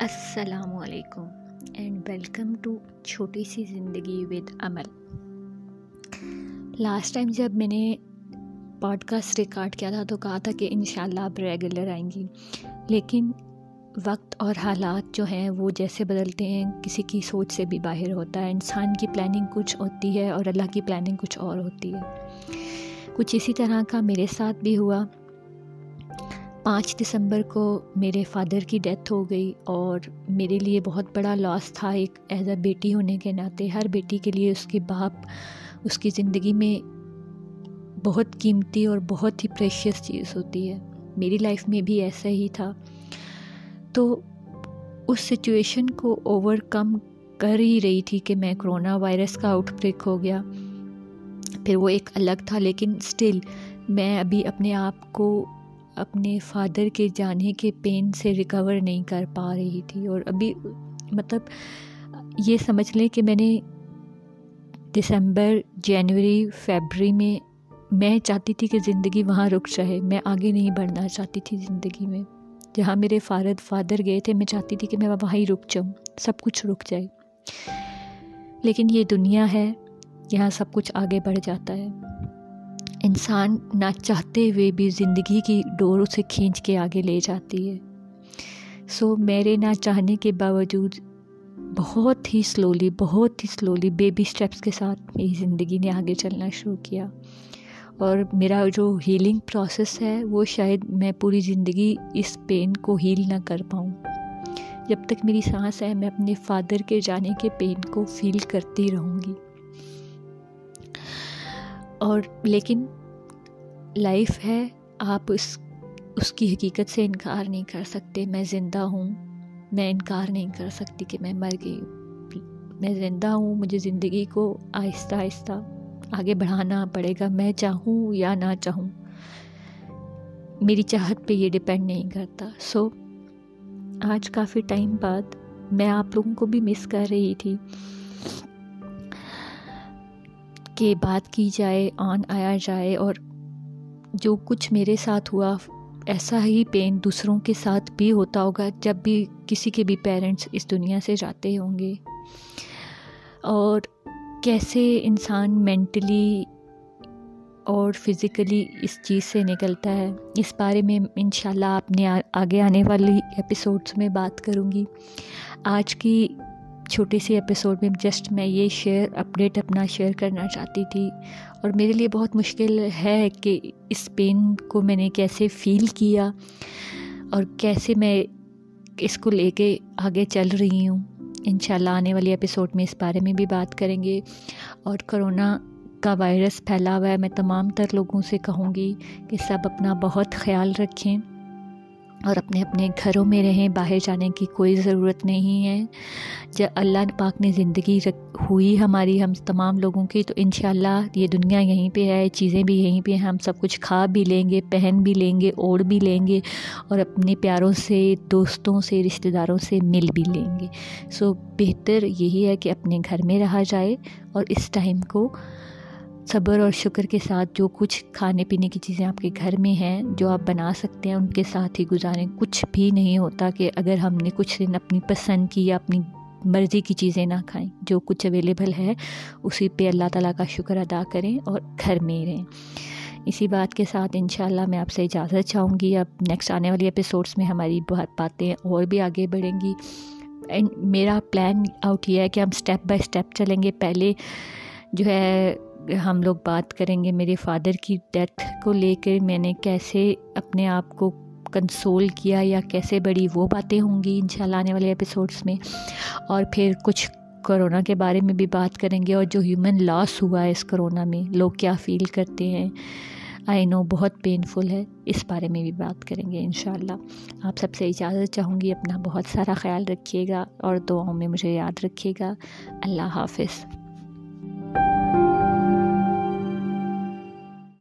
السلام علیکم and welcome to چھوٹی سی زندگی ود عمل لاسٹ ٹائم جب میں نے پوڈ کاسٹ ریکارڈ کیا تھا تو کہا تھا کہ انشاءاللہ اب ریگولر آئیں گی، لیکن وقت اور حالات جو ہیں وہ جیسے بدلتے ہیں، کسی کی سوچ سے بھی باہر ہوتا ہے، انسان کی پلاننگ کچھ ہوتی ہے اور اللہ کی پلاننگ کچھ اور ہوتی ہے۔ کچھ اسی طرح کا میرے ساتھ بھی ہوا۔ پانچ دسمبر کو میرے فادر کی ڈیتھ ہو گئی اور میرے لیے بہت بڑا لاس تھا ایک ایز اے بیٹی ہونے کے ناطے۔ ہر بیٹی کے لیے اس کے باپ، اس کی زندگی میں بہت قیمتی اور بہت ہی پریشیس چیز ہوتی ہے۔ میری لائف میں بھی ایسا ہی تھا۔ تو اس سچویشن کو اوور کم کر ہی رہی تھی کہ میں کرونا وائرس کا آؤٹ بریک ہو گیا۔ پھر وہ ایک الگ تھا، لیکن اسٹل میں ابھی اپنے آپ کو اپنے فادر کے جانے کے پین سے ریکور نہیں کر پا رہی تھی اور ابھی مطلب یہ سمجھ لیں کہ میں نے دسمبر، جنوری، فیبری میں میں چاہتی تھی کہ زندگی وہاں رک جائے میں آگے نہیں بڑھنا چاہتی تھی زندگی میں۔ جہاں میرے فارد فادر گئے تھے، میں چاہتی تھی کہ میں وہاں ہی رک جاؤں، سب کچھ رک جائے۔ لیکن یہ دنیا ہے، یہاں سب کچھ آگے بڑھ جاتا ہے۔ انسان نہ چاہتے ہوئے بھی زندگی کی ڈور اسے کھینچ کے آگے لے جاتی ہے۔ سو میرے نہ چاہنے کے باوجود بہت ہی سلولی بہت ہی سلولی بیبی اسٹیپس کے ساتھ میری زندگی نے آگے چلنا شروع کیا۔ اور میرا جو ہیلنگ پروسیس ہے، وہ شاید میں پوری زندگی اس پین کو ہیل نہ کر پاؤں۔ جب تک میری سانس ہے، میں اپنے فادر کے جانے کے پین کو فیل کرتی رہوں گی۔ اور لیکن لائف ہے، آپ اس اس کی حقیقت سے انکار نہیں کر سکتے۔ میں زندہ ہوں، میں انکار نہیں کر سکتی کہ میں مر گئی۔ ہوں میں زندہ ہوں، مجھے زندگی کو آہستہ آہستہ آگے بڑھانا پڑے گا۔ میں چاہوں یا نہ چاہوں، میری چاہت پہ یہ ڈپینڈ نہیں کرتا۔ سو آج کافی ٹائم بعد میں آپ لوگوں کو بھی مس کر رہی تھی۔ کہ بات کی جائے، آن آیا جائے اور جو کچھ میرے ساتھ ہوا، ایسا ہی پین دوسروں کے ساتھ بھی ہوتا ہوگا جب بھی کسی کے بھی پیرنٹس اس دنیا سے جاتے ہوں گے۔ اور کیسے انسان مینٹلی اور فزیکلی اس چیز سے نکلتا ہے، اس بارے میں انشاءاللہ آپ نے آگے آنے والی ایپیسوڈس میں بات کروں گی۔ آج کی چھوٹی سی ایپیسوڈ میں جسٹ میں یہ شیئر اپڈیٹ اپنا شیئر کرنا چاہتی تھی اور میرے لیے بہت مشکل ہے کہ اس پین کو میں نے کیسے فیل کیا اور کیسے میں اس کو لے کے آگے چل رہی ہوں۔ انشاءاللہ آنے والی ایپیسوڈ میں اس بارے میں بھی بات کریں گے اور کرونا کا وائرس پھیلا ہوا ہے، میں تمام تر لوگوں سے کہوں گی کہ سب اپنا بہت خیال رکھیں۔ اور اپنے اپنے گھروں میں رہیں، باہر جانے کی کوئی ضرورت نہیں ہے۔ جب اللہ پاک نے زندگی رکھ، ہوئی ہماری ہم تمام لوگوں کی، تو انشاءاللہ یہ دنیا یہیں پہ ہے، چیزیں بھی یہیں پہ ہیں۔ ہم سب کچھ کھا بھی لیں گے، پہن بھی لیں گے، اوڑھ بھی لیں گے اور اپنے پیاروں سے، دوستوں سے، رشتہ داروں سے مل بھی لیں گے۔ سو بہتر یہی ہے کہ اپنے گھر میں رہا جائے اور اس ٹائم کو صبر اور شکر کے ساتھ جو کچھ کھانے پینے کی چیزیں آپ کے گھر میں ہیں، جو آپ بنا سکتے ہیں، ان کے ساتھ ہی گزاریں۔ کچھ بھی نہیں ہوتا کہ اگر ہم نے کچھ دن اپنی پسند کی یا اپنی مرضی کی چیزیں نہ کھائیں، جو کچھ اویلیبل ہے، اسی پہ اللہ تعالیٰ کا شکر ادا کریں اور گھر میں رہیں۔ اسی بات کے ساتھ انشاءاللہ میں آپ سے اجازت چاہوں گی، اب نیکسٹ آنے والی ایپیسوڈس میں ہماری بہت باتیں اور بھی آگے بڑھیں گی۔ میرا پلان آؤٹ یہ ہے کہ ہم اسٹیپ بائی اسٹیپ چلیں گے۔ پہلے جو ہے ہم لوگ بات کریں گے میرے فادر کی ڈیتھ کو لے کر میں نے کیسے اپنے آپ کو کنسول کیا یا کیسے بڑی وہ باتیں ہوں گی انشاءاللہ آنے والے ایپیسوڈس میں۔ اور پھر کچھ کرونا کے بارے میں بھی بات کریں گے اور جو ہیومن لاس ہوا ہے اس کرونا میں، لوگ کیا فیل کرتے ہیں؟ آئی نو بہت پینفل ہے، اس بارے میں بھی بات کریں گے انشاءاللہ۔ آپ سب سے اجازت چاہوں گی اپنا بہت سارا خیال رکھیے گا اور دعاؤں میں مجھے یاد رکھیے گا۔ اللہ حافظ۔